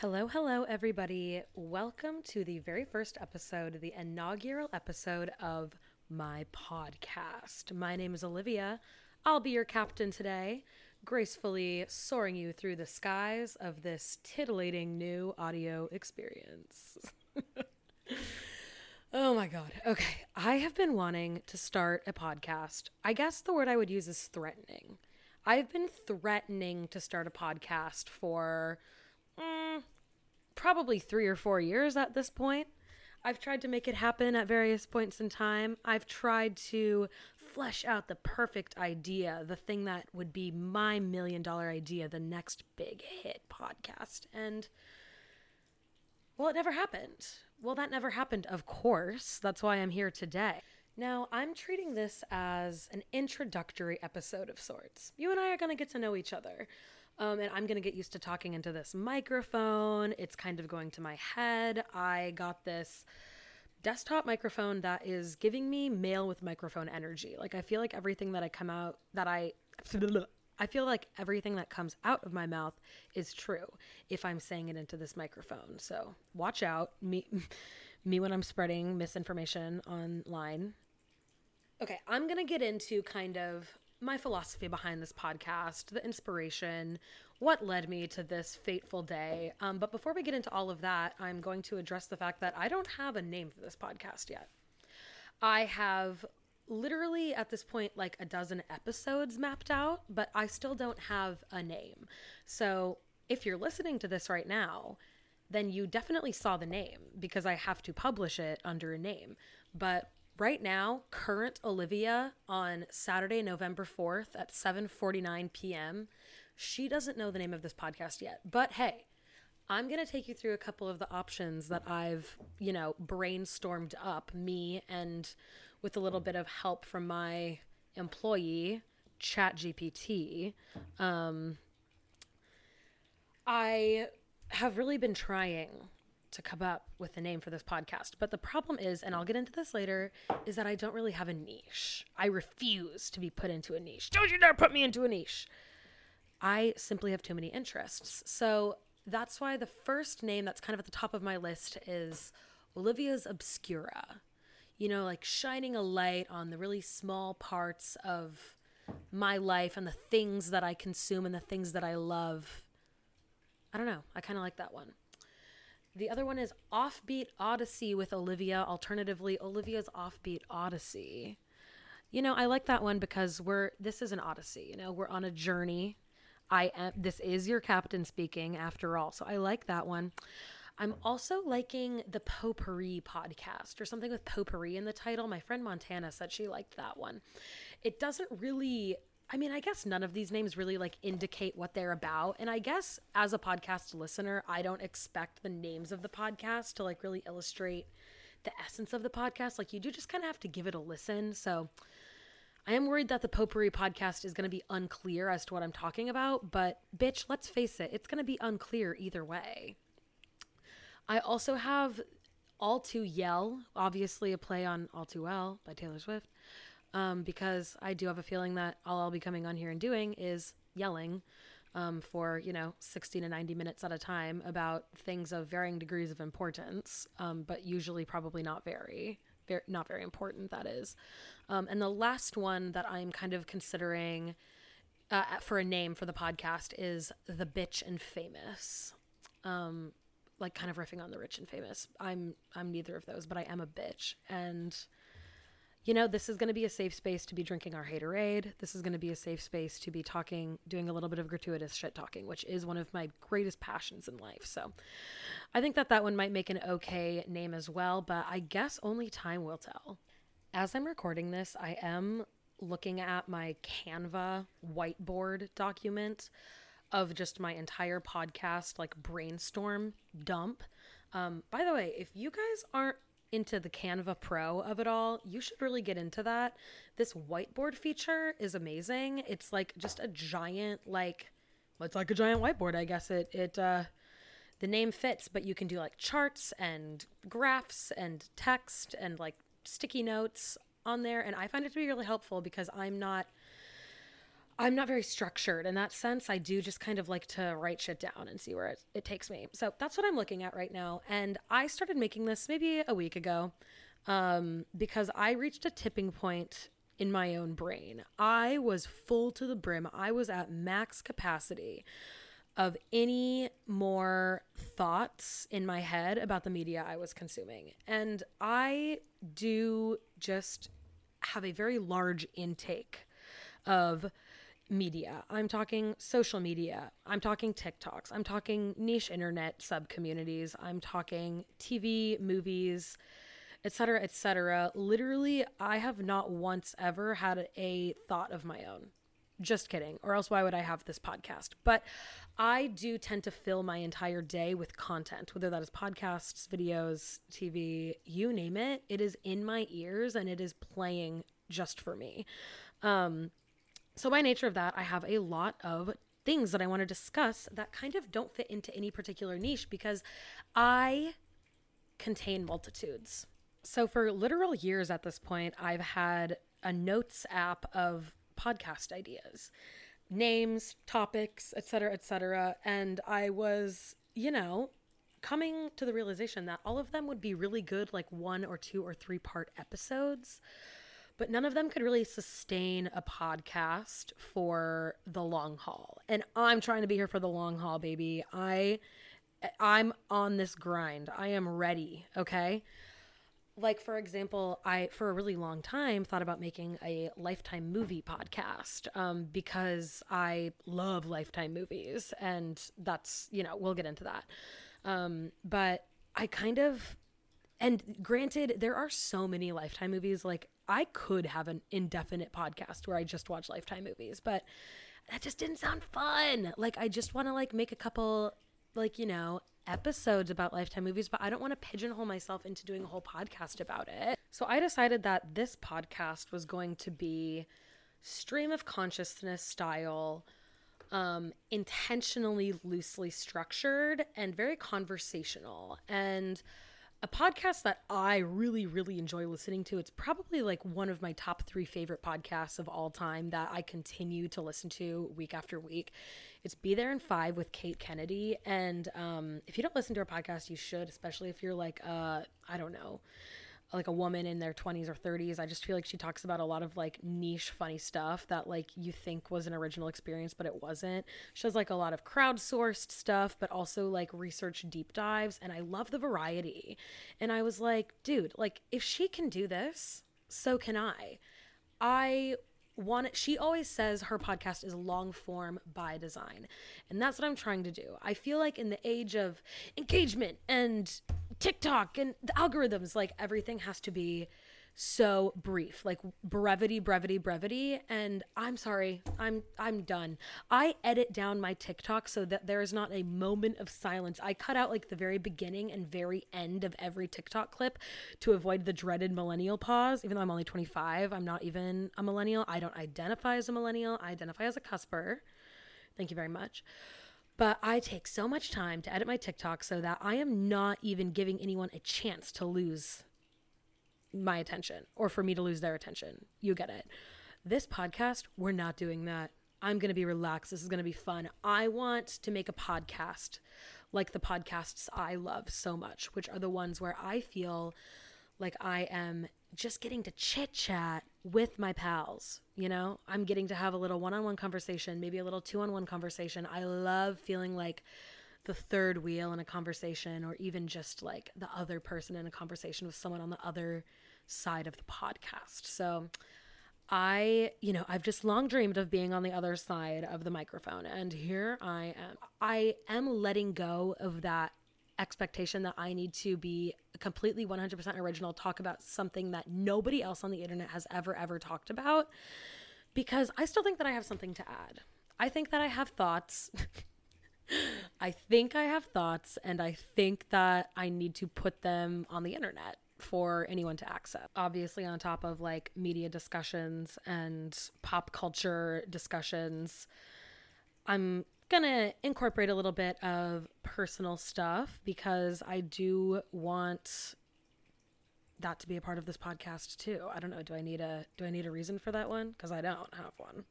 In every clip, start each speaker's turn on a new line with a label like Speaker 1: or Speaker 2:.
Speaker 1: Hello, hello, everybody. Welcome to the very first episode, the inaugural episode of my podcast. My name is Olivia. I'll be your captain today, gracefully soaring you through the skies of this titillating new audio experience. oh my God. Okay. I have been wanting to start a podcast. I guess the word I would use is threatening. I've been threatening to start a podcast for mm, probably three or four years at this point. I've tried to make it happen at various points in time. I've tried to flesh out the perfect idea, the thing that would be my million dollar idea, the next big hit podcast. And, well, it never happened. Well, that never happened, of course. That's why I'm here today. Now, I'm treating this as an introductory episode of sorts. You and I are going to get to know each other. Um, and I'm going to get used to talking into this microphone. It's kind of going to my head. I got this desktop microphone that is giving me male with microphone energy. Like I feel like everything that I come out that I I feel like everything that comes out of my mouth is true if I'm saying it into this microphone. So, watch out me me when I'm spreading misinformation online. Okay, I'm going to get into kind of my philosophy behind this podcast, the inspiration, what led me to this fateful day. Um, but before we get into all of that, I'm going to address the fact that I don't have a name for this podcast yet. I have literally at this point like a dozen episodes mapped out, but I still don't have a name. So if you're listening to this right now, then you definitely saw the name because I have to publish it under a name. But right now, current Olivia on Saturday, November 4th at 7:49 p.m. She doesn't know the name of this podcast yet. But hey, I'm going to take you through a couple of the options that I've, you know, brainstormed up me and with a little bit of help from my employee, ChatGPT. Um I have really been trying to come up with a name for this podcast. But the problem is, and I'll get into this later, is that I don't really have a niche. I refuse to be put into a niche. Don't you dare put me into a niche. I simply have too many interests. So that's why the first name that's kind of at the top of my list is Olivia's Obscura. You know, like shining a light on the really small parts of my life and the things that I consume and the things that I love. I don't know. I kind of like that one. The other one is Offbeat Odyssey with Olivia. Alternatively, Olivia's Offbeat Odyssey. You know, I like that one because we're this is an odyssey. You know, we're on a journey. I am. This is your captain speaking, after all. So I like that one. I'm also liking the Potpourri podcast or something with potpourri in the title. My friend Montana said she liked that one. It doesn't really I mean, I guess none of these names really like indicate what they're about. And I guess as a podcast listener, I don't expect the names of the podcast to like really illustrate the essence of the podcast. Like you do just kind of have to give it a listen. So I am worried that the Potpourri podcast is going to be unclear as to what I'm talking about. But bitch, let's face it, it's going to be unclear either way. I also have All Too Yell, obviously a play on All Too Well by Taylor Swift um, because I do have a feeling that all I'll be coming on here and doing is yelling um, for you know 60 to 90 minutes at a time about things of varying degrees of importance, um, but usually probably not very, very not very important. That is, um, and the last one that I'm kind of considering. Uh, for a name for the podcast is the bitch and famous um like kind of riffing on the rich and famous i'm i'm neither of those but i am a bitch and you know, this is going to be a safe space to be drinking our haterade. This is going to be a safe space to be talking, doing a little bit of gratuitous shit talking, which is one of my greatest passions in life. So I think that that one might make an okay name as well, but I guess only time will tell. As I'm recording this, I am looking at my Canva whiteboard document of just my entire podcast, like brainstorm dump. Um, by the way, if you guys aren't into the Canva Pro of it all, you should really get into that. This whiteboard feature is amazing. It's like just a giant like it's like a giant whiteboard, I guess it it uh the name fits, but you can do like charts and graphs and text and like sticky notes on there and I find it to be really helpful because I'm not I'm not very structured in that sense. I do just kind of like to write shit down and see where it, it takes me. So that's what I'm looking at right now. And I started making this maybe a week ago um, because I reached a tipping point in my own brain. I was full to the brim, I was at max capacity of any more thoughts in my head about the media I was consuming. And I do just have a very large intake of media. I'm talking social media. I'm talking TikToks. I'm talking niche internet sub communities. I'm talking TV, movies, etc., etc. Literally, I have not once ever had a thought of my own. Just kidding. Or else why would I have this podcast? But I do tend to fill my entire day with content, whether that is podcasts, videos, TV, you name it. It is in my ears and it is playing just for me. Um, so, by nature of that, I have a lot of things that I want to discuss that kind of don't fit into any particular niche because I contain multitudes. So, for literal years at this point, I've had a notes app of podcast ideas, names, topics, etc., etc. And I was, you know, coming to the realization that all of them would be really good, like one or two or three part episodes but none of them could really sustain a podcast for the long haul. And I'm trying to be here for the long haul, baby. I I'm on this grind. I am ready, okay? Like for example, I for a really long time thought about making a lifetime movie podcast um, because I love lifetime movies, and that's you know we'll get into that. Um, but I kind of and granted, there are so many Lifetime movies. Like, I could have an indefinite podcast where I just watch Lifetime movies, but that just didn't sound fun. Like, I just want to like make a couple, like, you know, episodes about Lifetime movies, but I don't want to pigeonhole myself into doing a whole podcast about it. So I decided that this podcast was going to be stream of consciousness style, um, intentionally loosely structured, and very conversational. And a podcast that I really, really enjoy listening to. It's probably like one of my top three favorite podcasts of all time that I continue to listen to week after week. It's Be There in Five with Kate Kennedy. And um, if you don't listen to her podcast, you should, especially if you're like, uh, I don't know, like a woman in their 20s or 30s. I just feel like she talks about a lot of like niche funny stuff that like you think was an original experience but it wasn't. She has like a lot of crowdsourced stuff but also like research deep dives and I love the variety. And I was like, dude, like if she can do this, so can I. I want she always says her podcast is long form by design and that's what i'm trying to do i feel like in the age of engagement and tiktok and the algorithms like everything has to be so brief like brevity brevity brevity. And i'm sorry i'm i'm done. I edit down my tiktok so that there is not a moment of silence. I cut out like the very beginning and very end of every tiktok clip to avoid the dreaded millennial pause. Even though i'm only 25 i'm not even a millennial. I don't identify as a millennial. I identify as a cusper. Thank you very much but I take so much time to edit my TikTok so that I am not even giving anyone a chance to lose my attention or for me to lose their attention. You get it. This podcast, we're not doing that. I'm going to be relaxed. This is going to be fun. I want to make a podcast like the podcasts I love so much, which are the ones where I feel like I am just getting to chit chat with my pals. You know, I'm getting to have a little one on one conversation, maybe a little two on one conversation. I love feeling like the third wheel in a conversation or even just like the other person in a conversation with someone on the other side of the podcast. So I, you know, I've just long dreamed of being on the other side of the microphone and here I am. I am letting go of that expectation that I need to be completely 100% original, talk about something that nobody else on the internet has ever ever talked about because I still think that I have something to add. I think that I have thoughts I think I have thoughts, and I think that I need to put them on the internet for anyone to access. Obviously, on top of like media discussions and pop culture discussions, I'm gonna incorporate a little bit of personal stuff because I do want that to be a part of this podcast too. I don't know. Do I need a do I need a reason for that one? Because I don't have one.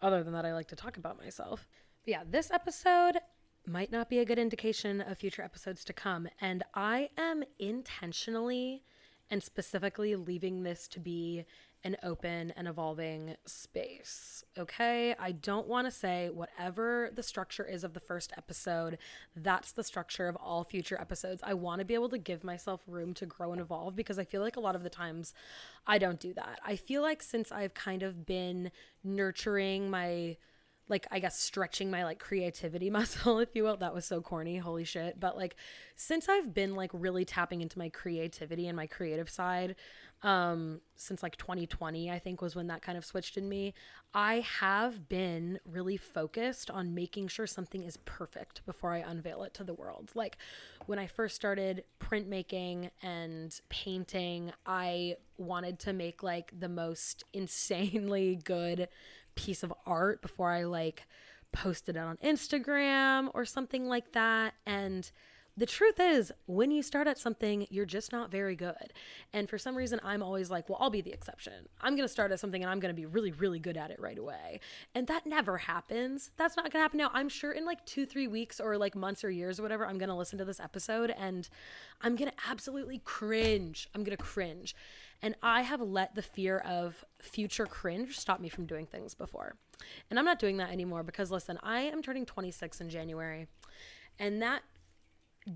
Speaker 1: Other than that, I like to talk about myself. But yeah, this episode might not be a good indication of future episodes to come, and I am intentionally and specifically leaving this to be an open and evolving space. Okay. I don't want to say whatever the structure is of the first episode, that's the structure of all future episodes. I want to be able to give myself room to grow and evolve because I feel like a lot of the times I don't do that. I feel like since I've kind of been nurturing my like I guess stretching my like creativity muscle, if you will. That was so corny, holy shit. But like since I've been like really tapping into my creativity and my creative side, um, since like 2020, I think was when that kind of switched in me, I have been really focused on making sure something is perfect before I unveil it to the world. Like when I first started printmaking and painting, I wanted to make like the most insanely good piece of art before I like posted it on Instagram or something like that. And the truth is, when you start at something, you're just not very good. And for some reason, I'm always like, well, I'll be the exception. I'm going to start at something and I'm going to be really, really good at it right away. And that never happens. That's not going to happen now. I'm sure in like two, three weeks or like months or years or whatever, I'm going to listen to this episode and I'm going to absolutely cringe. I'm going to cringe. And I have let the fear of future cringe stop me from doing things before. And I'm not doing that anymore because, listen, I am turning 26 in January. And that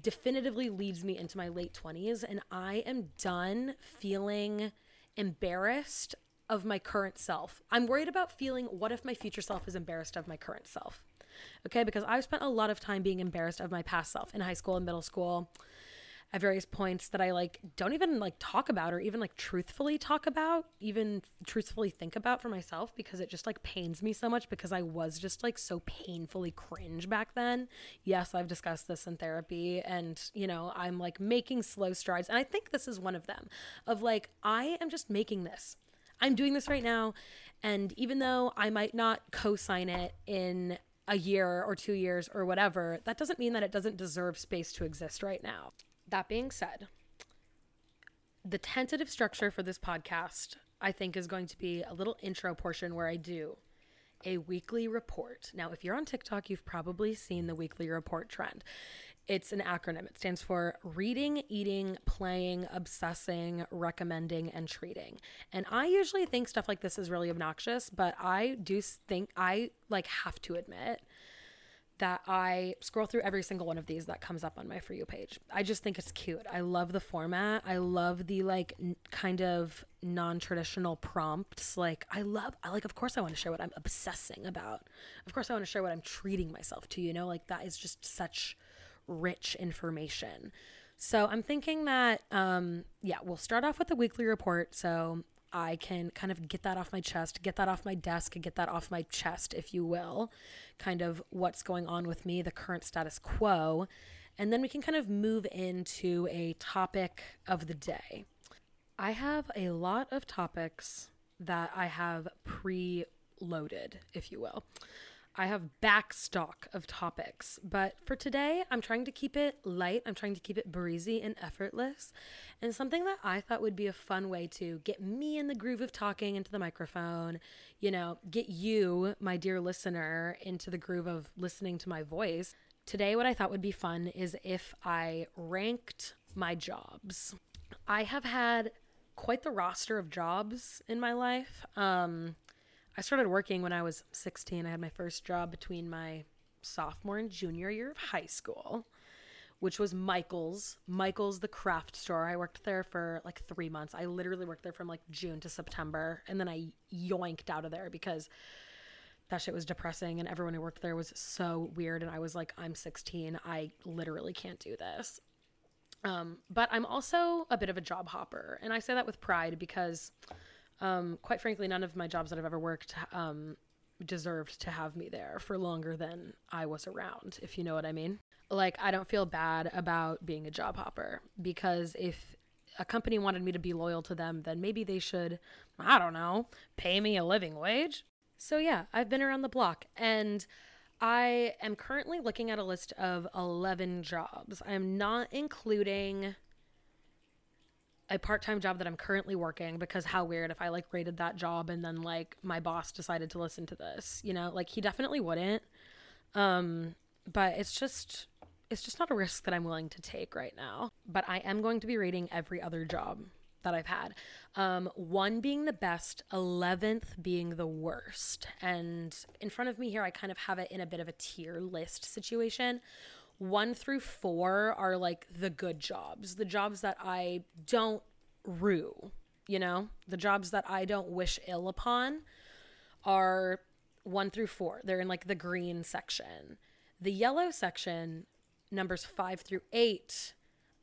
Speaker 1: definitively leads me into my late 20s. And I am done feeling embarrassed of my current self. I'm worried about feeling what if my future self is embarrassed of my current self? Okay, because I've spent a lot of time being embarrassed of my past self in high school and middle school at various points that I like don't even like talk about or even like truthfully talk about, even truthfully think about for myself because it just like pains me so much because I was just like so painfully cringe back then. Yes, I've discussed this in therapy and you know, I'm like making slow strides and I think this is one of them of like I am just making this. I'm doing this right now and even though I might not co-sign it in a year or 2 years or whatever, that doesn't mean that it doesn't deserve space to exist right now. That being said, the tentative structure for this podcast, I think, is going to be a little intro portion where I do a weekly report. Now, if you're on TikTok, you've probably seen the weekly report trend. It's an acronym. It stands for reading, eating, playing, obsessing, recommending, and treating. And I usually think stuff like this is really obnoxious, but I do think I like have to admit that I scroll through every single one of these that comes up on my For You page. I just think it's cute. I love the format. I love the like n- kind of non-traditional prompts. Like I love I like of course I want to share what I'm obsessing about. Of course I want to share what I'm treating myself to, you know? Like that is just such rich information. So I'm thinking that um yeah, we'll start off with the weekly report. So I can kind of get that off my chest, get that off my desk, get that off my chest, if you will, kind of what's going on with me, the current status quo. And then we can kind of move into a topic of the day. I have a lot of topics that I have pre loaded, if you will. I have back stock of topics, but for today, I'm trying to keep it light. I'm trying to keep it breezy and effortless. And something that I thought would be a fun way to get me in the groove of talking into the microphone, you know, get you, my dear listener, into the groove of listening to my voice. Today, what I thought would be fun is if I ranked my jobs. I have had quite the roster of jobs in my life. Um, I started working when I was 16. I had my first job between my sophomore and junior year of high school, which was Michael's. Michael's, the craft store. I worked there for like three months. I literally worked there from like June to September. And then I yoinked out of there because that shit was depressing and everyone who worked there was so weird. And I was like, I'm 16. I literally can't do this. Um, but I'm also a bit of a job hopper. And I say that with pride because um, quite frankly, none of my jobs that I've ever worked um, deserved to have me there for longer than I was around, if you know what I mean. Like, I don't feel bad about being a job hopper because if a company wanted me to be loyal to them, then maybe they should, I don't know, pay me a living wage. So, yeah, I've been around the block and I am currently looking at a list of 11 jobs. I am not including a part-time job that I'm currently working because how weird if I like rated that job and then like my boss decided to listen to this, you know? Like he definitely wouldn't. Um but it's just it's just not a risk that I'm willing to take right now. But I am going to be rating every other job that I've had. Um, one being the best, 11th being the worst. And in front of me here, I kind of have it in a bit of a tier list situation. One through four are like the good jobs, the jobs that I don't rue, you know, the jobs that I don't wish ill upon are one through four. They're in like the green section. The yellow section, numbers five through eight,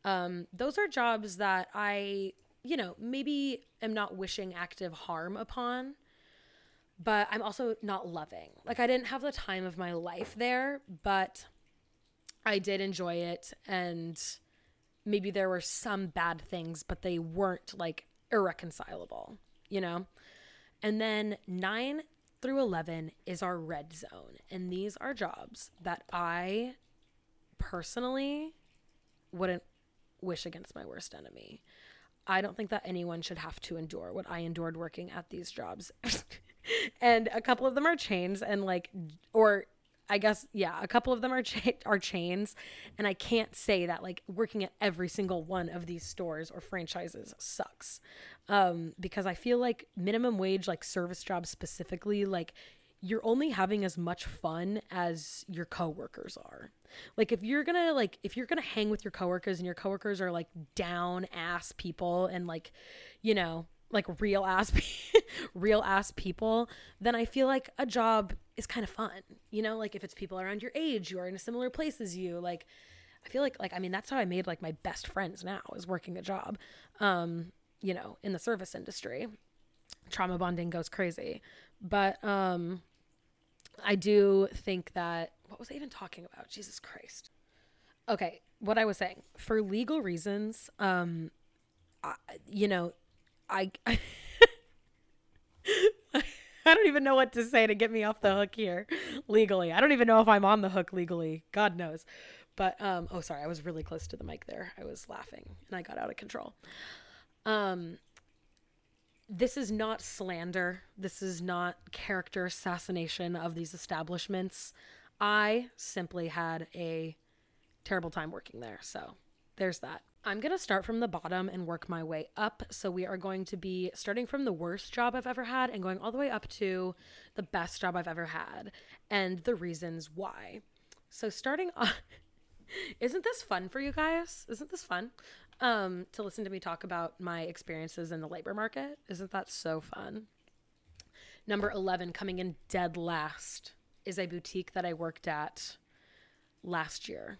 Speaker 1: um, those are jobs that I you know, maybe am not wishing active harm upon, but I'm also not loving. Like I didn't have the time of my life there, but I did enjoy it and maybe there were some bad things, but they weren't like irreconcilable, you know? And then 9 through 11 is our red zone. And these are jobs that I personally wouldn't wish against my worst enemy. I don't think that anyone should have to endure what I endured working at these jobs. and a couple of them are chains and like or I guess yeah, a couple of them are cha- are chains, and I can't say that like working at every single one of these stores or franchises sucks, um, because I feel like minimum wage like service jobs specifically like you're only having as much fun as your coworkers are. Like if you're gonna like if you're gonna hang with your coworkers and your coworkers are like down ass people and like, you know, like real ass real ass people, then I feel like a job is kind of fun. You know, like if it's people around your age who are in a similar place as you, like I feel like like I mean that's how I made like my best friends now is working a job. Um, you know, in the service industry. Trauma bonding goes crazy. But um I do think that what was I even talking about? Jesus Christ. Okay, what I was saying for legal reasons, um, I, you know, I. I don't even know what to say to get me off the hook here legally. I don't even know if I'm on the hook legally. God knows. But um oh sorry, I was really close to the mic there. I was laughing and I got out of control. Um this is not slander. This is not character assassination of these establishments. I simply had a terrible time working there. So there's that. I'm going to start from the bottom and work my way up. So we are going to be starting from the worst job I've ever had and going all the way up to the best job I've ever had and the reasons why. So starting on Isn't this fun for you guys? Isn't this fun? um, to listen to me talk about my experiences in the labor market. Isn't that so fun? Number 11, coming in dead last, is a boutique that I worked at last year.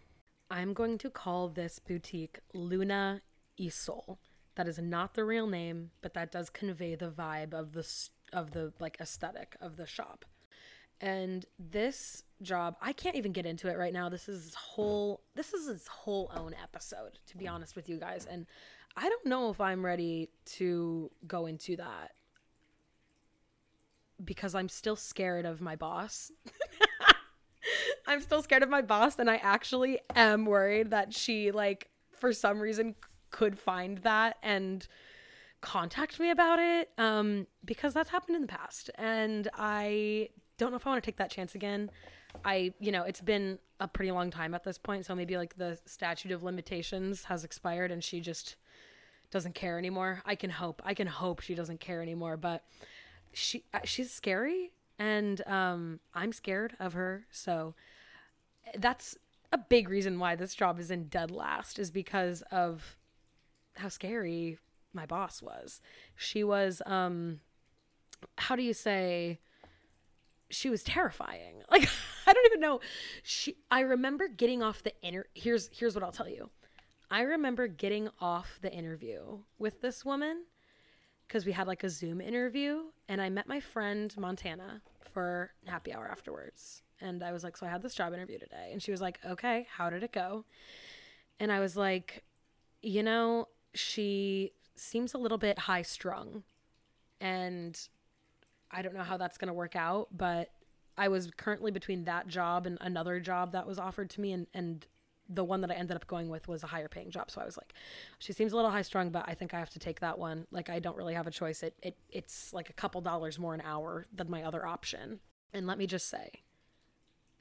Speaker 1: I'm going to call this boutique Luna Isol. That is not the real name, but that does convey the vibe of the of the like aesthetic of the shop. And this job, I can't even get into it right now. This is whole this is its whole own episode, to be honest with you guys. And I don't know if I'm ready to go into that because I'm still scared of my boss. I'm still scared of my boss and I actually am worried that she like for some reason could find that and contact me about it um because that's happened in the past and I don't know if I want to take that chance again. I, you know, it's been a pretty long time at this point, so maybe like the statute of limitations has expired and she just doesn't care anymore. I can hope. I can hope she doesn't care anymore, but she uh, she's scary and um I'm scared of her. So that's a big reason why this job is in dead last is because of how scary my boss was. She was um how do you say she was terrifying. Like I don't even know. She I remember getting off the inter here's here's what I'll tell you. I remember getting off the interview with this woman because we had like a Zoom interview and I met my friend Montana for happy hour afterwards. And I was like, So I had this job interview today. And she was like, Okay, how did it go? And I was like, You know, she seems a little bit high strung. And I don't know how that's going to work out, but I was currently between that job and another job that was offered to me and and the one that I ended up going with was a higher paying job. So I was like, she seems a little high strung, but I think I have to take that one. Like I don't really have a choice. It it it's like a couple dollars more an hour than my other option. And let me just say,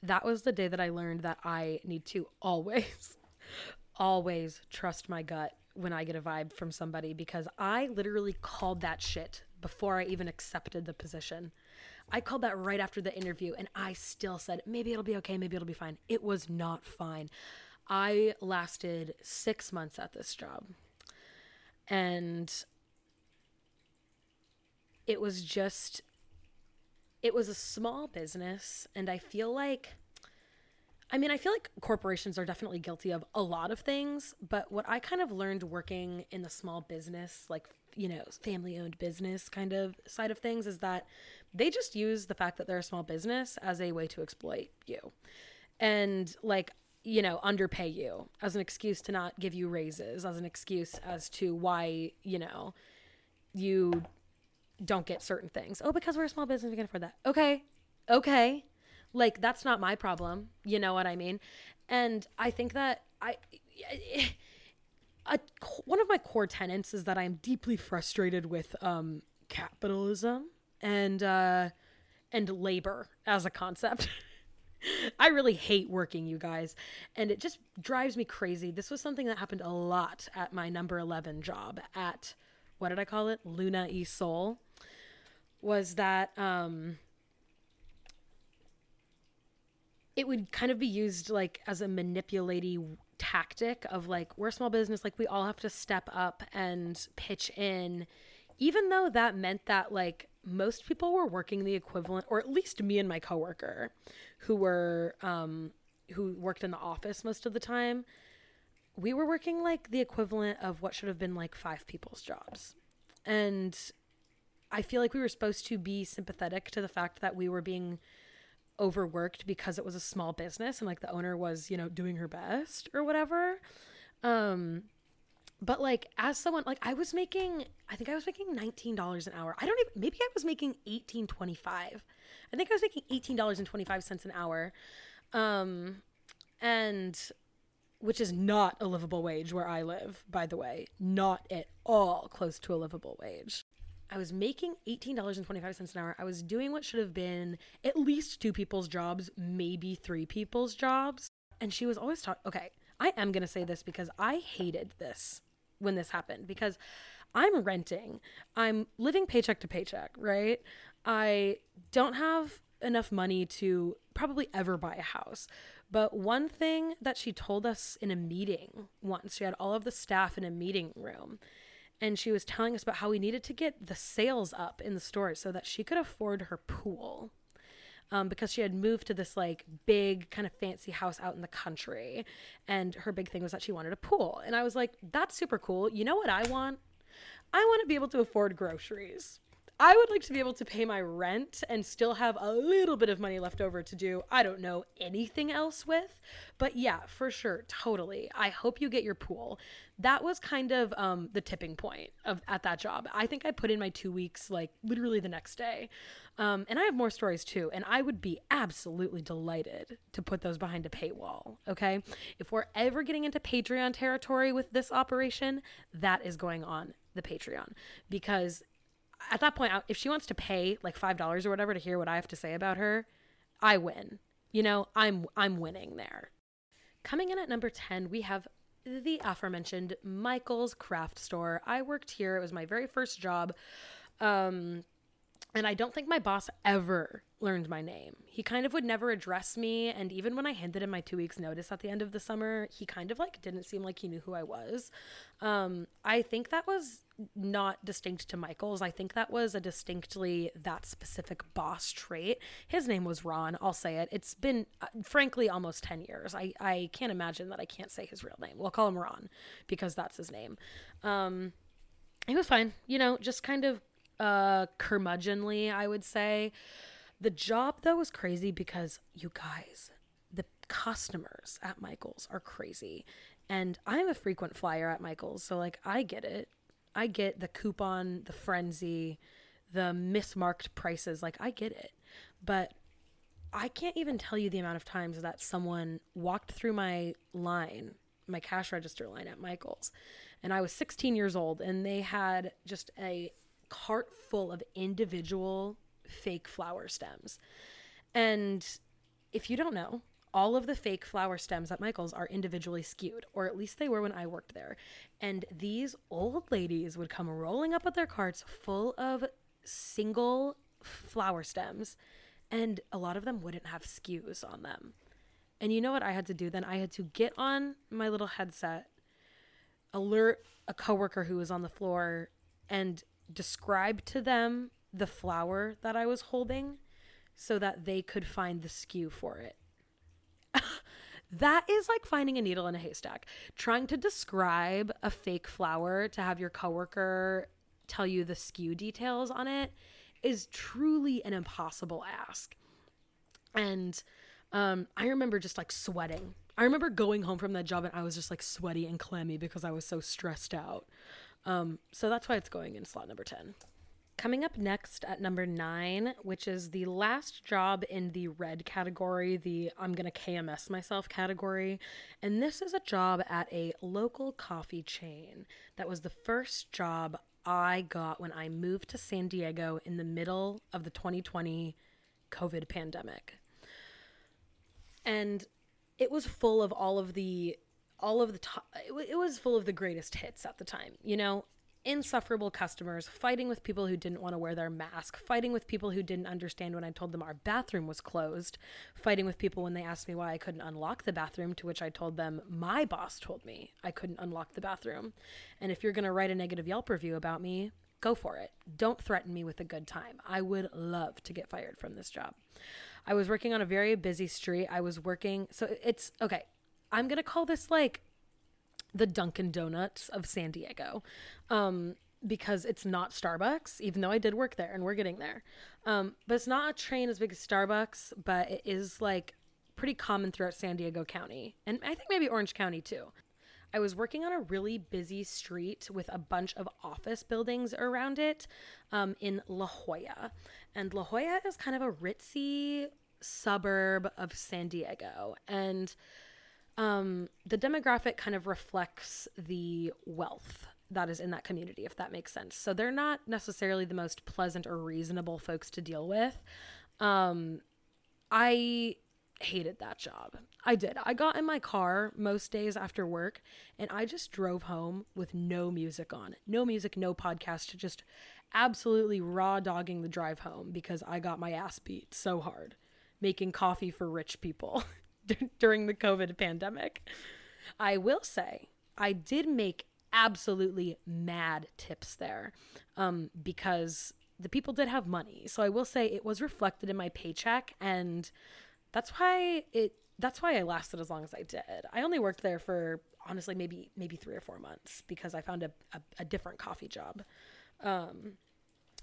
Speaker 1: that was the day that I learned that I need to always, always trust my gut when I get a vibe from somebody because I literally called that shit before I even accepted the position. I called that right after the interview and I still said, maybe it'll be okay, maybe it'll be fine. It was not fine. I lasted six months at this job and it was just, it was a small business. And I feel like, I mean, I feel like corporations are definitely guilty of a lot of things, but what I kind of learned working in the small business, like, you know, family owned business kind of side of things is that they just use the fact that they're a small business as a way to exploit you. And like, you know, underpay you as an excuse to not give you raises, as an excuse as to why, you know, you don't get certain things. Oh, because we're a small business, we can afford that. Okay. Okay. Like that's not my problem. You know what I mean? And I think that I, a, one of my core tenets is that I'm deeply frustrated with um, capitalism and uh, and labor as a concept. I really hate working, you guys, and it just drives me crazy. This was something that happened a lot at my number 11 job at what did I call it? Luna E Soul. Was that um it would kind of be used like as a manipulating tactic of like we're a small business like we all have to step up and pitch in even though that meant that like most people were working the equivalent or at least me and my coworker who were um who worked in the office most of the time we were working like the equivalent of what should have been like five people's jobs. And i feel like we were supposed to be sympathetic to the fact that we were being overworked because it was a small business and like the owner was you know doing her best or whatever. Um but like as someone like i was making i think i was making $19 an hour i don't even maybe i was making 18.25 i think i was making $18.25 an hour um and which is not a livable wage where i live by the way not at all close to a livable wage I was making $18.25 an hour. I was doing what should have been at least two people's jobs, maybe three people's jobs. And she was always talking. Okay, I am going to say this because I hated this when this happened because I'm renting. I'm living paycheck to paycheck, right? I don't have enough money to probably ever buy a house. But one thing that she told us in a meeting once, she had all of the staff in a meeting room and she was telling us about how we needed to get the sales up in the store so that she could afford her pool. Um, because she had moved to this like big kind of fancy house out in the country and her big thing was that she wanted a pool. And i was like that's super cool. You know what i want? I want to be able to afford groceries I would like to be able to pay my rent and still have a little bit of money left over to do, I don't know, anything else with. But yeah, for sure, totally. I hope you get your pool. That was kind of um, the tipping point of at that job. I think I put in my two weeks like literally the next day. Um, and I have more stories too. And I would be absolutely delighted to put those behind a paywall. Okay. If we're ever getting into Patreon territory with this operation, that is going on the Patreon because at that point, if she wants to pay like five dollars or whatever to hear what I have to say about her, I win. You know, I'm I'm winning there. Coming in at number ten, we have the aforementioned Michael's Craft Store. I worked here; it was my very first job. Um, and I don't think my boss ever learned my name. He kind of would never address me. And even when I handed him my two weeks notice at the end of the summer, he kind of like didn't seem like he knew who I was. Um, I think that was not distinct to Michael's. I think that was a distinctly that specific boss trait. His name was Ron. I'll say it. It's been, uh, frankly, almost 10 years. I, I can't imagine that I can't say his real name. We'll call him Ron because that's his name. Um, he was fine, you know, just kind of uh curmudgeonly, I would say. The job though was crazy because you guys, the customers at Michael's are crazy. And I'm a frequent flyer at Michael's, so like I get it. I get the coupon, the frenzy, the mismarked prices, like I get it. But I can't even tell you the amount of times that someone walked through my line, my cash register line at Michael's, and I was 16 years old, and they had just a cart full of individual fake flower stems. And if you don't know, all of the fake flower stems at Michael's are individually skewed, or at least they were when I worked there. And these old ladies would come rolling up with their carts full of single flower stems, and a lot of them wouldn't have SKUs on them. And you know what I had to do then? I had to get on my little headset, alert a coworker who was on the floor, and describe to them the flower that I was holding so that they could find the SKU for it. That is like finding a needle in a haystack. Trying to describe a fake flower to have your coworker tell you the SKU details on it is truly an impossible ask. And um, I remember just like sweating. I remember going home from that job and I was just like sweaty and clammy because I was so stressed out. Um, so that's why it's going in slot number 10. Coming up next at number nine, which is the last job in the red category, the I'm to KMS myself category. And this is a job at a local coffee chain. That was the first job I got when I moved to San Diego in the middle of the 2020 COVID pandemic. And it was full of all of the all of the top it was full of the greatest hits at the time you know insufferable customers, fighting with people who didn't want to wear their mask, fighting with people who didn't understand when I told them our bathroom was closed, fighting with people when they asked me why I couldn't unlock the bathroom, to which I told them my boss told me I couldn't unlock the bathroom. And if you're going to write a negative Yelp review about me, go for it. Don't threaten me with a good time. I would love to get fired from this job. I was working on a very busy street. I was working, so it's okay. I'm going to call this like the Dunkin' Donuts of San Diego. Um, because it's not Starbucks, even though I did work there and we're getting there. Um, but it's not a train as big as Starbucks, but it is like pretty common throughout San Diego County and I think maybe Orange County too. I was working on a really busy street with a bunch of office buildings around it um, in La Jolla. And La Jolla is kind of a ritzy suburb of San Diego. And um, the demographic kind of reflects the wealth that is in that community, if that makes sense. So they're not necessarily the most pleasant or reasonable folks to deal with. Um, I hated that job. I did. I got in my car most days after work and I just drove home with no music on. No music, no podcast, just absolutely raw dogging the drive home because I got my ass beat so hard making coffee for rich people. during the COVID pandemic. I will say, I did make absolutely mad tips there um, because the people did have money. So I will say it was reflected in my paycheck, and that's why it. That's why I lasted as long as I did. I only worked there for honestly maybe maybe three or four months because I found a, a, a different coffee job. Um,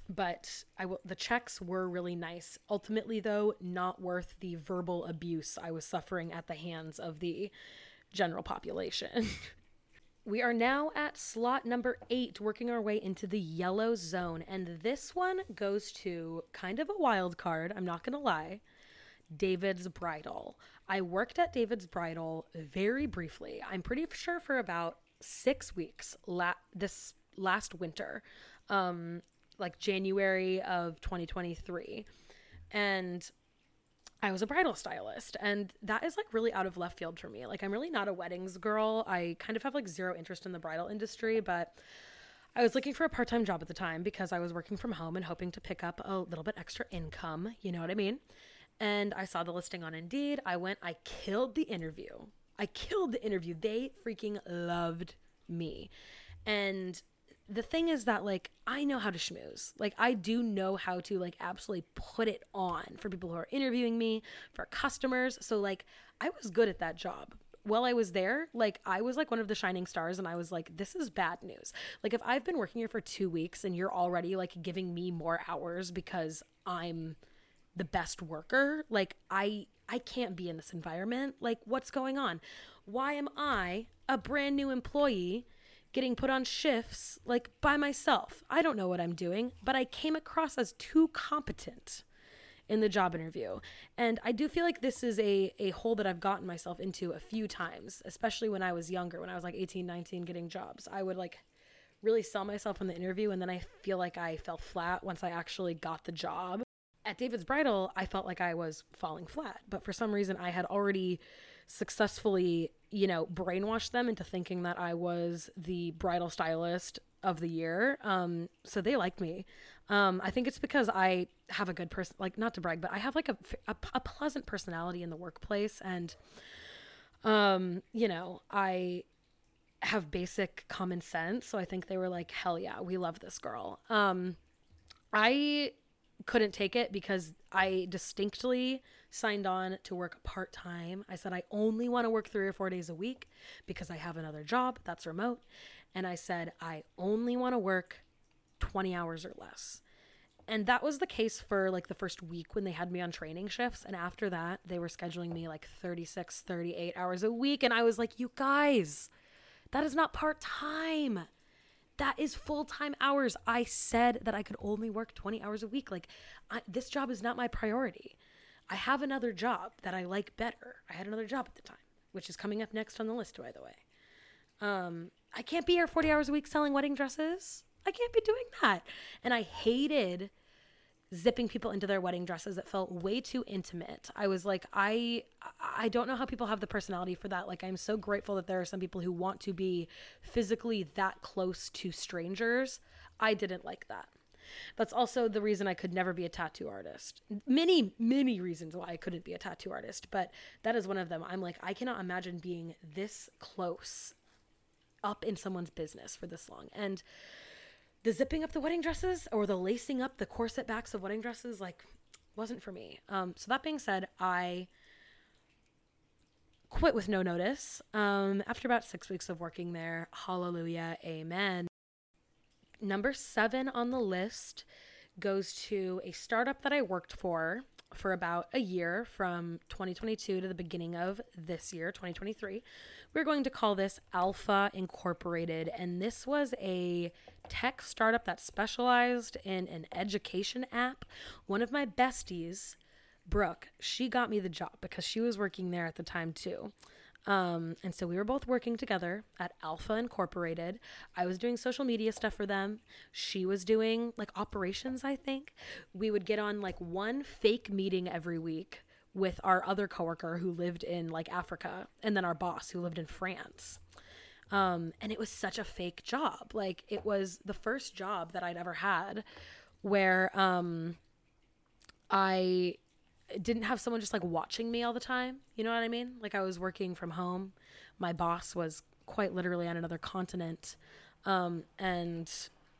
Speaker 1: but I w- the checks were really nice. Ultimately, though, not worth the verbal abuse I was suffering at the hands of the general population. we are now at slot number eight, working our way into the yellow zone, and this one goes to kind of a wild card. I'm not gonna lie. David's Bridal. I worked at David's Bridal very briefly. I'm pretty sure for about six weeks la- this last winter. Um, like January of 2023. And I was a bridal stylist, and that is like really out of left field for me. Like, I'm really not a weddings girl. I kind of have like zero interest in the bridal industry, but I was looking for a part time job at the time because I was working from home and hoping to pick up a little bit extra income. You know what I mean? And I saw the listing on Indeed. I went, I killed the interview. I killed the interview. They freaking loved me. And the thing is that like I know how to schmooze. Like I do know how to like absolutely put it on for people who are interviewing me, for customers. So like I was good at that job. While I was there, like I was like one of the shining stars and I was like this is bad news. Like if I've been working here for 2 weeks and you're already like giving me more hours because I'm the best worker, like I I can't be in this environment. Like what's going on? Why am I, a brand new employee, getting put on shifts like by myself. I don't know what I'm doing, but I came across as too competent. in the job interview. And I do feel like this is a, a hole that I've gotten myself into a few times, especially when I was younger, when I was like 18, 19, getting jobs. I would like really sell myself in the interview, and then I feel like I fell flat once I actually got the job. At David's Bridal, I felt like I was falling flat, but for some reason, I had already successfully, you know, brainwashed them into thinking that I was the bridal stylist of the year. Um, so they liked me. Um, I think it's because I have a good person, like not to brag, but I have like a, a, a pleasant personality in the workplace. And, um, you know, I have basic common sense. So I think they were like, hell yeah, we love this girl. Um, I couldn't take it because I distinctly signed on to work part time. I said I only want to work three or four days a week because I have another job that's remote. And I said I only want to work 20 hours or less. And that was the case for like the first week when they had me on training shifts. And after that, they were scheduling me like 36, 38 hours a week. And I was like, you guys, that is not part time. That is full time hours. I said that I could only work 20 hours a week. Like, I, this job is not my priority. I have another job that I like better. I had another job at the time, which is coming up next on the list, by the way. Um, I can't be here 40 hours a week selling wedding dresses. I can't be doing that. And I hated zipping people into their wedding dresses it felt way too intimate. I was like i i don't know how people have the personality for that. Like i'm so grateful that there are some people who want to be physically that close to strangers. I didn't like that. That's also the reason i could never be a tattoo artist. Many many reasons why i couldn't be a tattoo artist but that is one of them. I'm like i cannot imagine being this close up in someone's business for this long. And the zipping up the wedding dresses or the lacing up the corset backs of wedding dresses like wasn't for me. Um, so that being said, I quit with no notice. Um, after about six weeks of working there, hallelujah, amen. Number seven on the list goes to a startup that I worked for for about a year from 2022 to the beginning of this year, 2023. We're going to call this Alpha Incorporated. And this was a tech startup that specialized in an education app. One of my besties, Brooke, she got me the job because she was working there at the time too. Um, and so we were both working together at Alpha Incorporated. I was doing social media stuff for them. She was doing like operations, I think. We would get on like one fake meeting every week with our other coworker who lived in like Africa and then our boss who lived in France. Um, and it was such a fake job. Like it was the first job that I'd ever had where um, I didn't have someone just like watching me all the time. You know what I mean? Like I was working from home. My boss was quite literally on another continent. Um, and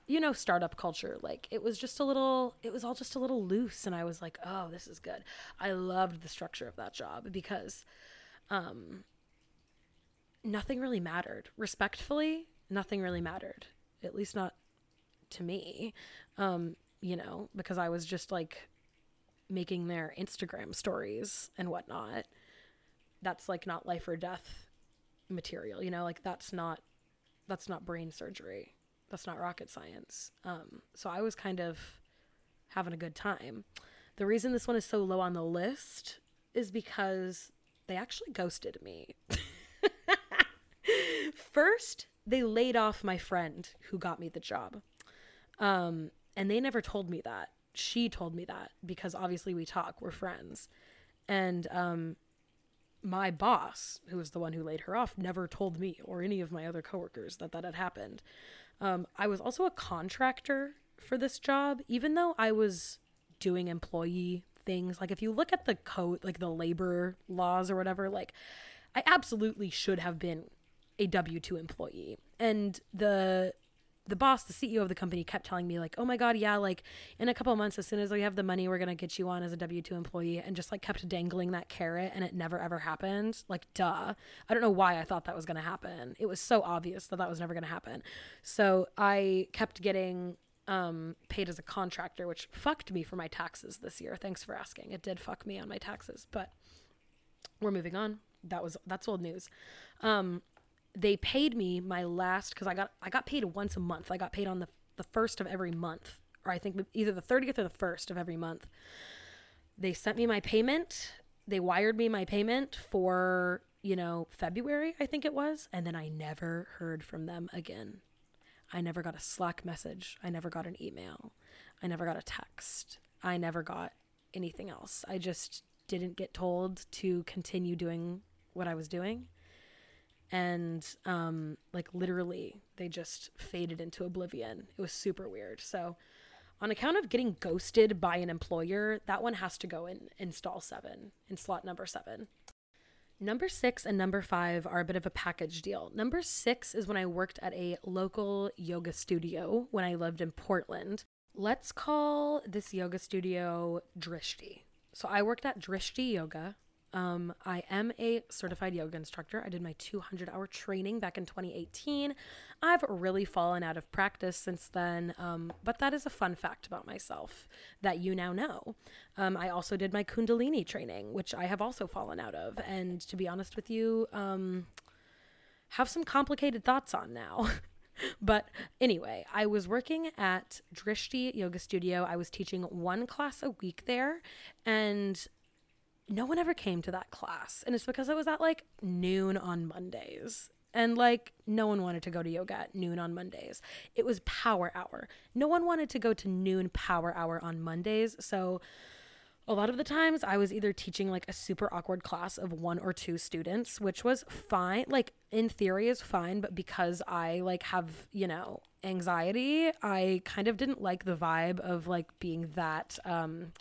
Speaker 1: you know, startup culture, like it was just a little, it was all just a little loose. And I was like, oh, this is good. I loved the structure of that job because um, nothing really mattered. Respectfully, nothing really mattered, at least not to me, um, you know, because I was just like making their Instagram stories and whatnot. That's like not life or death material, you know, like that's not that's not brain surgery. That's not rocket science. Um, so I was kind of having a good time. The reason this one is so low on the list is because they actually ghosted me. First, they laid off my friend who got me the job. Um, and they never told me that she told me that because obviously we talk, we're friends. And um, my boss, who was the one who laid her off, never told me or any of my other coworkers that that had happened. Um, I was also a contractor for this job, even though I was doing employee things. Like if you look at the code, like the labor laws or whatever, like I absolutely should have been a W 2 employee. And the the boss, the CEO of the company, kept telling me like, "Oh my god, yeah, like in a couple months, as soon as we have the money, we're gonna get you on as a W two employee," and just like kept dangling that carrot, and it never ever happened. Like, duh. I don't know why I thought that was gonna happen. It was so obvious that that was never gonna happen. So I kept getting um, paid as a contractor, which fucked me for my taxes this year. Thanks for asking. It did fuck me on my taxes, but we're moving on. That was that's old news. Um, they paid me my last because I got I got paid once a month. I got paid on the the first of every month, or I think either the thirtieth or the first of every month. they sent me my payment. They wired me my payment for, you know, February, I think it was. And then I never heard from them again. I never got a Slack message. I never got an email. I never got a text. I never got anything else. I just didn't get told to continue doing what I was doing. And um like literally they just faded into oblivion. It was super weird. So on account of getting ghosted by an employer, that one has to go in install 7 in slot number 7. Number six and number five are a bit of a package deal. Number six is when I worked at a local yoga studio when I lived in Portland. Let's call this yoga studio Drishti. So I worked at Drishti Yoga. Um, I am a certified yoga instructor. I did my 200 hour training back in 2018. I've really fallen out of practice since then, um, but that is a fun fact about myself that you now know. Um, I also did my Kundalini training, which I have also fallen out of. And to be honest with you, um, have some complicated thoughts on now. but anyway, I was working at Drishti Yoga Studio. I was teaching one class a week there, and no one ever came to that class. And it's because I was at like noon on Mondays. And like no one wanted to go to yoga at noon on Mondays. It was power hour. No one wanted to go to noon power hour on Mondays. So a lot of the times I was either teaching like a super awkward class of one or two students, which was fine. Like in theory is fine, but because I like have, you know, anxiety, I kind of didn't like the vibe of like being that um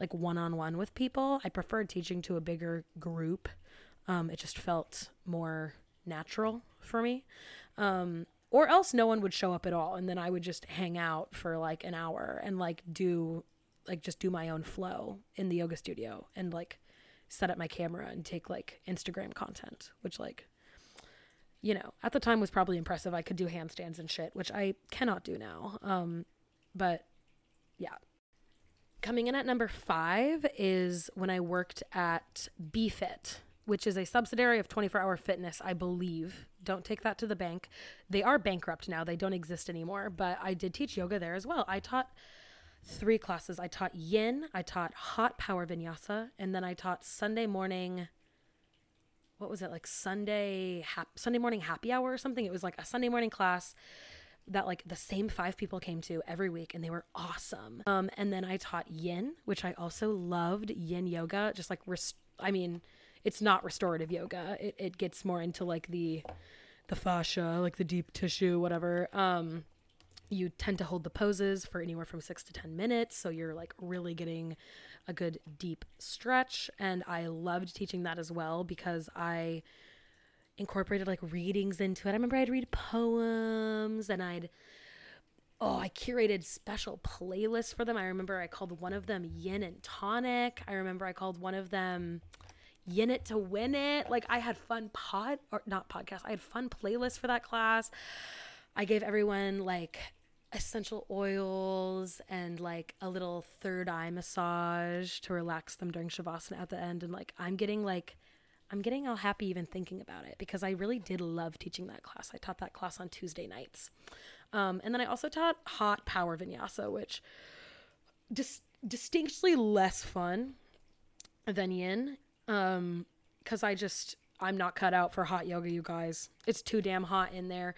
Speaker 1: like one on one with people. I preferred teaching to a bigger group. Um, it just felt more natural for me. Um, or else no one would show up at all. And then I would just hang out for like an hour and like do, like, just do my own flow in the yoga studio and like set up my camera and take like Instagram content, which, like, you know, at the time was probably impressive. I could do handstands and shit, which I cannot do now. Um, but yeah, Coming in at number five is when I worked at BeFit, which is a subsidiary of 24 Hour Fitness, I believe. Don't take that to the bank. They are bankrupt now, they don't exist anymore, but I did teach yoga there as well. I taught three classes. I taught yin, I taught hot power vinyasa, and then I taught Sunday morning what was it like Sunday Sunday morning happy hour or something. It was like a Sunday morning class that like the same five people came to every week and they were awesome. Um, and then I taught yin, which I also loved yin yoga, just like, rest- I mean, it's not restorative yoga. It, it gets more into like the, the fascia, like the deep tissue, whatever. Um, you tend to hold the poses for anywhere from six to 10 minutes. So you're like really getting a good deep stretch. And I loved teaching that as well because I, incorporated like readings into it. I remember I'd read poems and I'd oh, I curated special playlists for them. I remember I called one of them Yin and Tonic. I remember I called one of them Yin It to Win It. Like I had fun pod or not podcast. I had fun playlists for that class. I gave everyone like essential oils and like a little third eye massage to relax them during shavasana at the end and like I'm getting like I'm getting all happy even thinking about it because I really did love teaching that class. I taught that class on Tuesday nights. Um, and then I also taught hot power vinyasa, which just distinctly less fun than yin. Um, cause I just, I'm not cut out for hot yoga, you guys. It's too damn hot in there.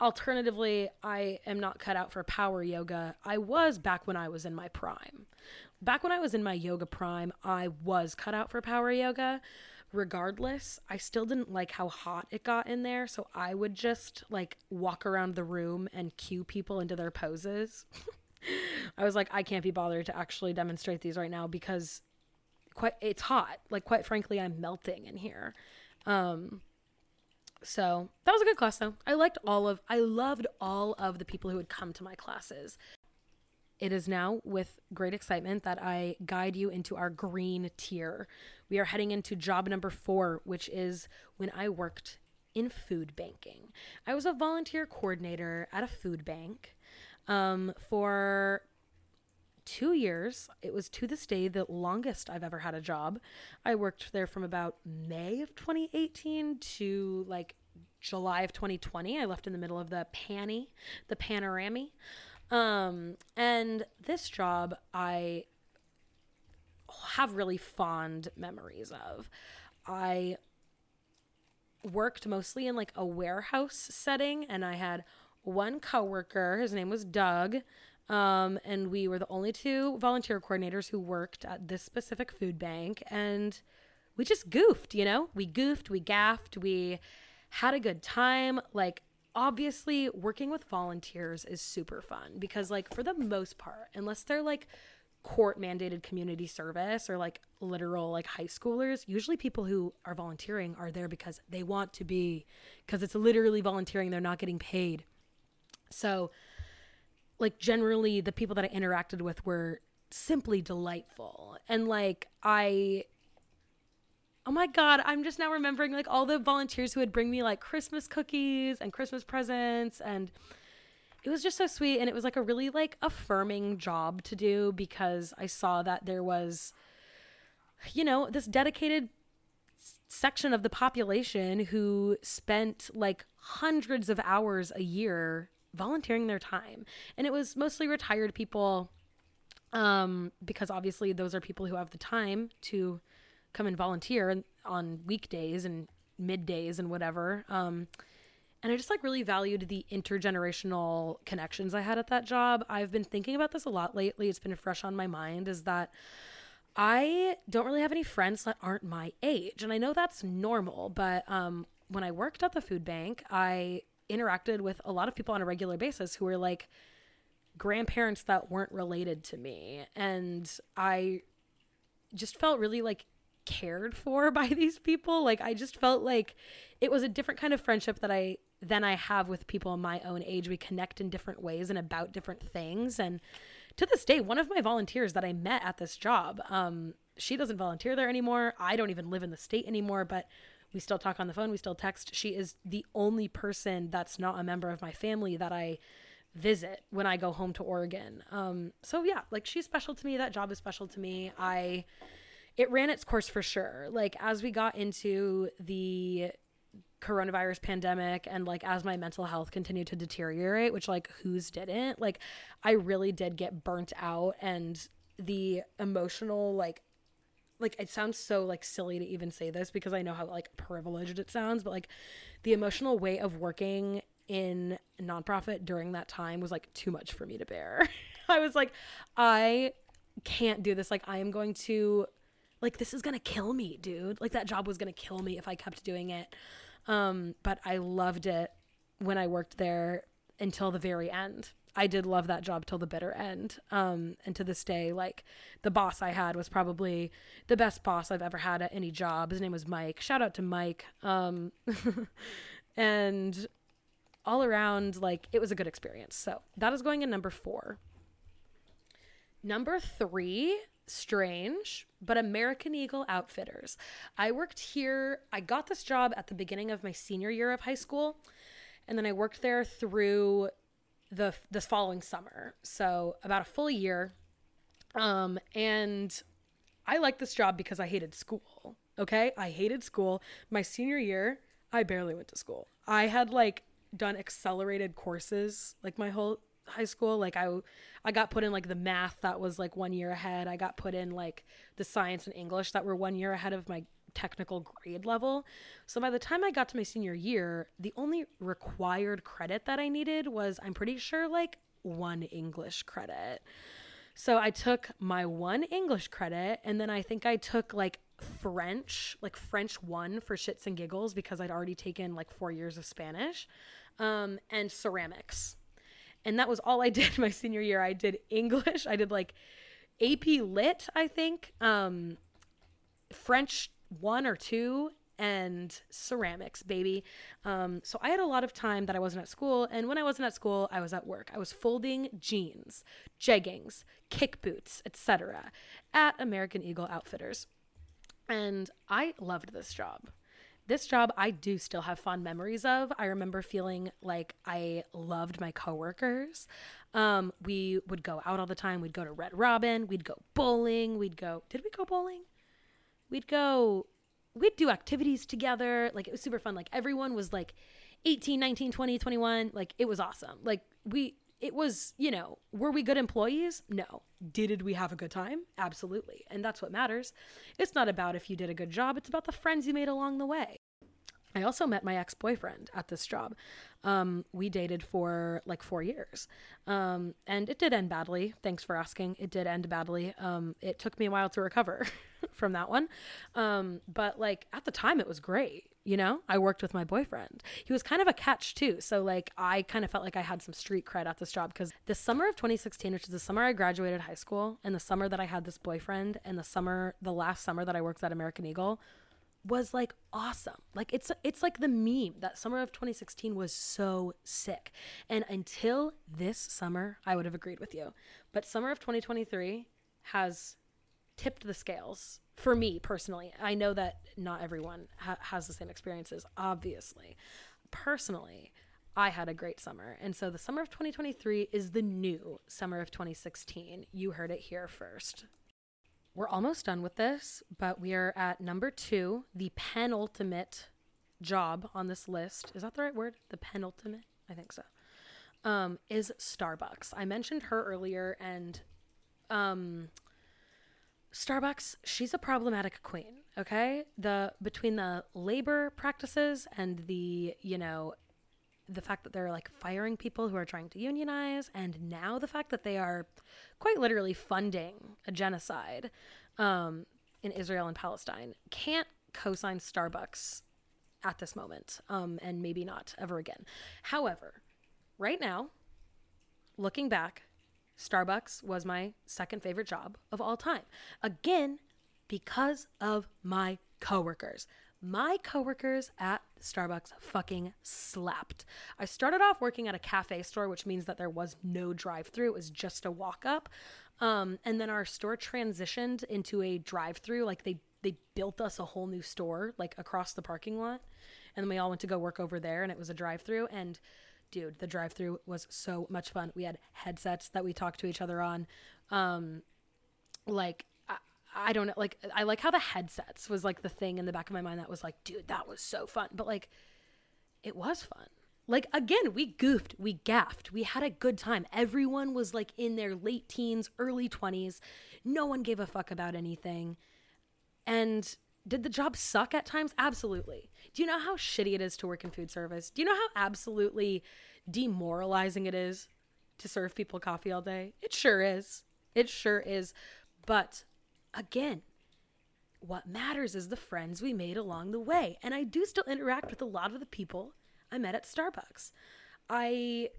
Speaker 1: Alternatively, I am not cut out for power yoga. I was back when I was in my prime. Back when I was in my yoga prime, I was cut out for power yoga regardless, I still didn't like how hot it got in there. So I would just like walk around the room and cue people into their poses. I was like, I can't be bothered to actually demonstrate these right now because quite it's hot. Like quite frankly, I'm melting in here. Um so that was a good class though. I liked all of I loved all of the people who would come to my classes. It is now with great excitement that I guide you into our green tier. We are heading into job number four, which is when I worked in food banking. I was a volunteer coordinator at a food bank um, for two years. It was to this day the longest I've ever had a job. I worked there from about May of 2018 to like July of 2020. I left in the middle of the panny, the panorami. Um, and this job, I have really fond memories of. I worked mostly in like a warehouse setting and I had one coworker, his name was Doug, um, and we were the only two volunteer coordinators who worked at this specific food bank and we just goofed, you know? We goofed, we gaffed, we had a good time. Like obviously working with volunteers is super fun because like for the most part, unless they're like court mandated community service or like literal like high schoolers usually people who are volunteering are there because they want to be because it's literally volunteering. They're not getting paid. So like generally the people that i interacted with were simply delightful. And like i oh my god i'm just now remembering like all the volunteers who would bring me like christmas cookies and christmas presents and it was just so sweet and it was like a really like affirming job to do because I saw that there was you know this dedicated section of the population who spent like hundreds of hours a year volunteering their time. And it was mostly retired people um because obviously those are people who have the time to come and volunteer on weekdays and middays and whatever um and I just like really valued the intergenerational connections I had at that job. I've been thinking about this a lot lately. It's been fresh on my mind is that I don't really have any friends that aren't my age. And I know that's normal, but um, when I worked at the food bank, I interacted with a lot of people on a regular basis who were like grandparents that weren't related to me. And I just felt really like cared for by these people. Like I just felt like it was a different kind of friendship that I than I have with people my own age. We connect in different ways and about different things. And to this day, one of my volunteers that I met at this job, um, she doesn't volunteer there anymore. I don't even live in the state anymore, but we still talk on the phone. We still text. She is the only person that's not a member of my family that I visit when I go home to Oregon. Um, so yeah, like she's special to me. That job is special to me. I, it ran its course for sure. Like as we got into the coronavirus pandemic and like as my mental health continued to deteriorate which like whose didn't like i really did get burnt out and the emotional like like it sounds so like silly to even say this because i know how like privileged it sounds but like the emotional weight of working in nonprofit during that time was like too much for me to bear i was like i can't do this like i am going to like this is gonna kill me dude like that job was gonna kill me if i kept doing it um, but I loved it when I worked there until the very end. I did love that job till the bitter end. Um, and to this day, like the boss I had was probably the best boss I've ever had at any job. His name was Mike. Shout out to Mike. Um, and all around, like it was a good experience. So that is going in number four. Number three strange, but American Eagle Outfitters. I worked here, I got this job at the beginning of my senior year of high school, and then I worked there through the this following summer. So, about a full year. Um and I liked this job because I hated school. Okay? I hated school. My senior year, I barely went to school. I had like done accelerated courses like my whole high school like i i got put in like the math that was like one year ahead. I got put in like the science and english that were one year ahead of my technical grade level. So by the time i got to my senior year the only required credit that i needed was i'm pretty sure like one english credit. So i took my one english credit and then i think i took like french like french one for shits and giggles because i'd already taken like four years of spanish um, and ceramics and that was all I did my senior year. I did English, I did like AP Lit, I think, um, French one or two, and ceramics, baby. Um, so I had a lot of time that I wasn't at school, and when I wasn't at school, I was at work. I was folding jeans, jeggings, kick boots, etc. at American Eagle Outfitters. And I loved this job this job I do still have fond memories of. I remember feeling like I loved my coworkers. Um, we would go out all the time. We'd go to Red Robin. We'd go bowling. We'd go. Did we go bowling? We'd go. We'd do activities together. Like it was super fun. Like everyone was like 18, 19, 20, 21. Like it was awesome. Like we it was, you know, were we good employees? No. Did we have a good time? Absolutely. And that's what matters. It's not about if you did a good job, it's about the friends you made along the way. I also met my ex boyfriend at this job. Um, we dated for like four years. Um, and it did end badly. Thanks for asking. It did end badly. Um, it took me a while to recover from that one. Um, but like at the time, it was great. You know, I worked with my boyfriend. He was kind of a catch too. So like I kind of felt like I had some street cred at this job because the summer of 2016, which is the summer I graduated high school, and the summer that I had this boyfriend, and the summer, the last summer that I worked at American Eagle was like awesome. Like it's it's like the meme that summer of 2016 was so sick. And until this summer, I would have agreed with you. But summer of 2023 has tipped the scales for me personally. I know that not everyone ha- has the same experiences, obviously. Personally, I had a great summer. And so the summer of 2023 is the new summer of 2016. You heard it here first. We're almost done with this, but we are at number two, the penultimate job on this list. Is that the right word? The penultimate? I think so. Um, is Starbucks. I mentioned her earlier, and um, Starbucks, she's a problematic queen. Okay, the between the labor practices and the you know the fact that they're like firing people who are trying to unionize, and now the fact that they are quite literally funding a genocide um, in Israel and Palestine, can't co sign Starbucks at this moment, um, and maybe not ever again. However, right now, looking back, Starbucks was my second favorite job of all time. Again, because of my coworkers. My coworkers at Starbucks fucking slapped. I started off working at a cafe store, which means that there was no drive through, it was just a walk up. Um, and then our store transitioned into a drive through. Like they, they built us a whole new store, like across the parking lot. And then we all went to go work over there, and it was a drive through. And dude, the drive through was so much fun. We had headsets that we talked to each other on. Um, like I don't know, like I like how the headsets was like the thing in the back of my mind that was like, dude, that was so fun. But like it was fun. Like again, we goofed, we gaffed, we had a good time. Everyone was like in their late teens, early 20s. No one gave a fuck about anything. And did the job suck at times? Absolutely. Do you know how shitty it is to work in food service? Do you know how absolutely demoralizing it is to serve people coffee all day? It sure is. It sure is. But again, what matters is the friends we made along the way. And I do still interact with a lot of the people I met at Starbucks. I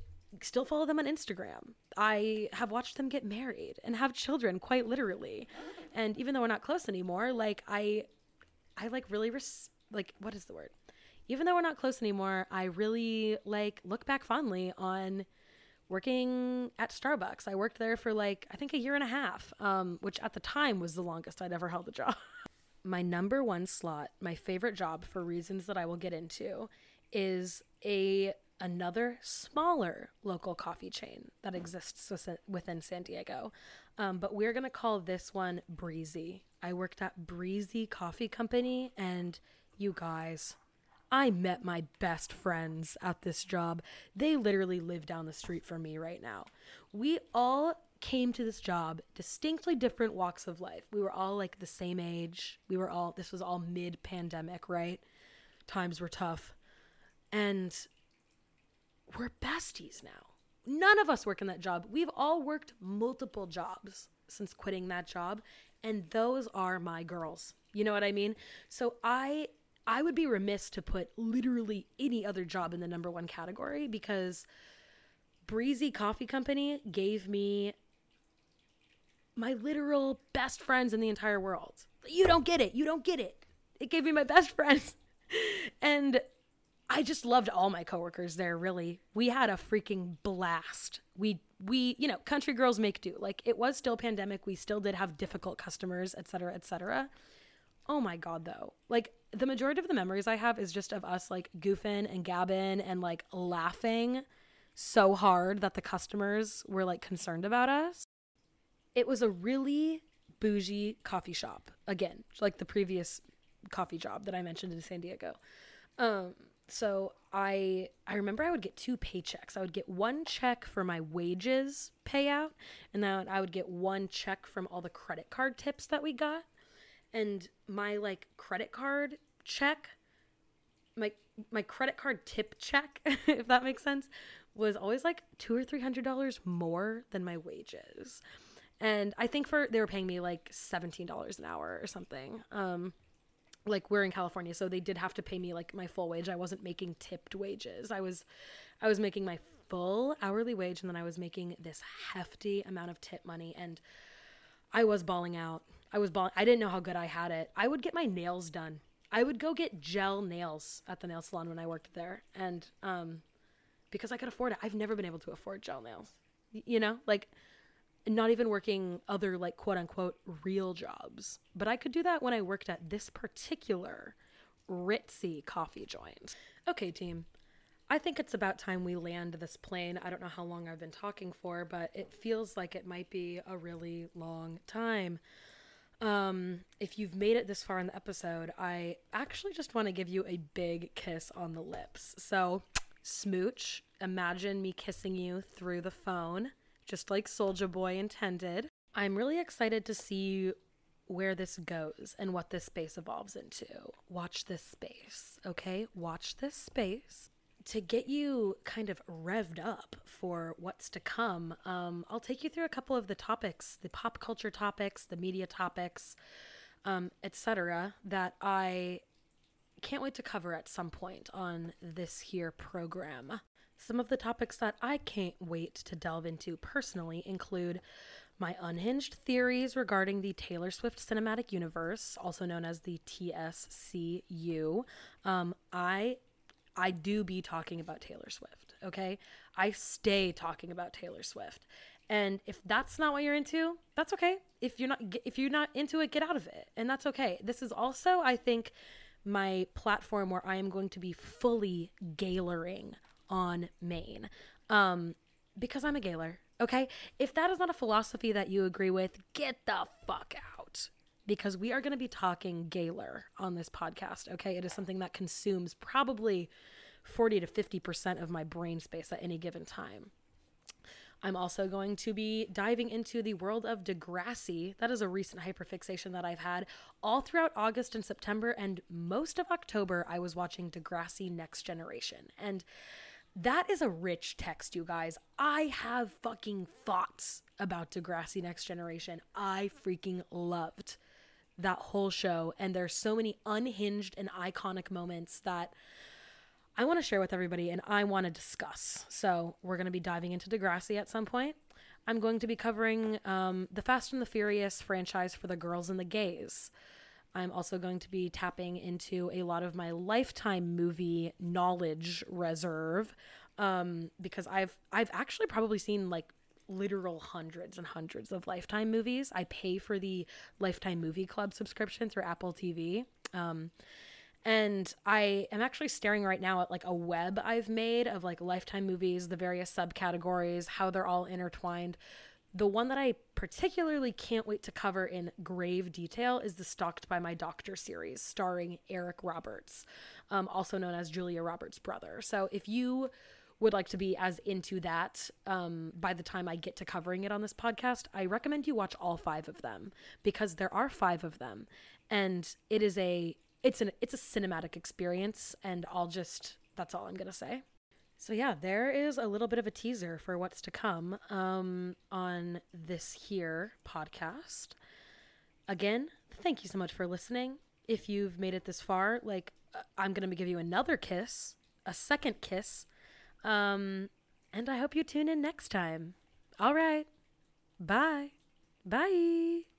Speaker 1: still follow them on Instagram. I have watched them get married and have children quite literally. And even though we're not close anymore, like I I like really res- like what is the word? Even though we're not close anymore, I really like look back fondly on working at Starbucks. I worked there for like, I think a year and a half, um, which at the time was the longest I'd ever held a job. my number one slot, my favorite job for reasons that I will get into, is a another smaller local coffee chain that exists within San Diego. Um, but we're going to call this one Breezy. I worked at Breezy Coffee Company, and you guys, I met my best friends at this job. They literally live down the street from me right now. We all came to this job distinctly different walks of life. We were all like the same age. We were all, this was all mid pandemic, right? Times were tough. And we're besties now. None of us work in that job. We've all worked multiple jobs since quitting that job. And those are my girls. You know what I mean? So I I would be remiss to put literally any other job in the number one category because Breezy Coffee Company gave me my literal best friends in the entire world. You don't get it. You don't get it. It gave me my best friends. and I just loved all my coworkers there, really. We had a freaking blast. We we, you know, country girls make do. Like it was still pandemic. We still did have difficult customers, et cetera, et cetera. Oh my god, though. Like the majority of the memories I have is just of us like goofing and gabbing and like laughing so hard that the customers were like concerned about us. It was a really bougie coffee shop. Again, like the previous coffee job that I mentioned in San Diego. Um, so I I remember I would get two paychecks. I would get one check for my wages payout, and then I would get one check from all the credit card tips that we got. And my like credit card check, my my credit card tip check, if that makes sense, was always like two or three hundred dollars more than my wages. And I think for they were paying me like seventeen dollars an hour or something. Um, like we're in California, so they did have to pay me like my full wage. I wasn't making tipped wages. I was I was making my full hourly wage and then I was making this hefty amount of tip money and I was bawling out. I was balling I didn't know how good I had it. I would get my nails done. I would go get gel nails at the nail salon when I worked there and um because I could afford it. I've never been able to afford gel nails. You know? Like not even working other like quote unquote real jobs. But I could do that when I worked at this particular ritzy coffee joint. Okay, team. I think it's about time we land this plane. I don't know how long I've been talking for, but it feels like it might be a really long time. Um, if you've made it this far in the episode, I actually just want to give you a big kiss on the lips. So, smooch, imagine me kissing you through the phone just like Soulja Boy intended. I'm really excited to see where this goes and what this space evolves into. Watch this space, okay? Watch this space. To get you kind of revved up for what's to come, um, I'll take you through a couple of the topics, the pop culture topics, the media topics, um, etc., that I can't wait to cover at some point on this here program. Some of the topics that I can't wait to delve into personally include my unhinged theories regarding the Taylor Swift cinematic universe, also known as the TSCU. Um, I I do be talking about Taylor Swift, okay? I stay talking about Taylor Swift. And if that's not what you're into, that's okay. If you're not if you're not into it, get out of it. And that's okay. This is also I think my platform where I am going to be fully Gayloring on main. Um because I'm a Gaylor, okay? If that is not a philosophy that you agree with, get the fuck out because we are going to be talking Gaylor on this podcast. Okay. It is something that consumes probably 40 to 50% of my brain space at any given time. I'm also going to be diving into the world of Degrassi. That is a recent hyperfixation that I've had all throughout August and September, and most of October, I was watching Degrassi Next Generation. And that is a rich text, you guys. I have fucking thoughts about Degrassi Next Generation. I freaking loved that whole show. And there's so many unhinged and iconic moments that I want to share with everybody and I want to discuss. So we're going to be diving into Degrassi at some point. I'm going to be covering um, the Fast and the Furious franchise for the girls and the gays. I'm also going to be tapping into a lot of my lifetime movie knowledge reserve um, because I've I've actually probably seen like literal hundreds and hundreds of lifetime movies. I pay for the Lifetime Movie Club subscription through Apple TV. Um, and I am actually staring right now at like a web I've made of like lifetime movies, the various subcategories, how they're all intertwined. The one that I particularly can't wait to cover in grave detail is the Stalked by My Doctor series, starring Eric Roberts, um, also known as Julia Roberts' brother. So if you would like to be as into that um, by the time I get to covering it on this podcast, I recommend you watch all five of them because there are five of them, and it is a it's an it's a cinematic experience, and I'll just that's all I'm gonna say. So yeah, there is a little bit of a teaser for what's to come um, on this here podcast. Again, thank you so much for listening. If you've made it this far, like uh, I'm gonna give you another kiss, a second kiss, um, and I hope you tune in next time. All right, bye, bye.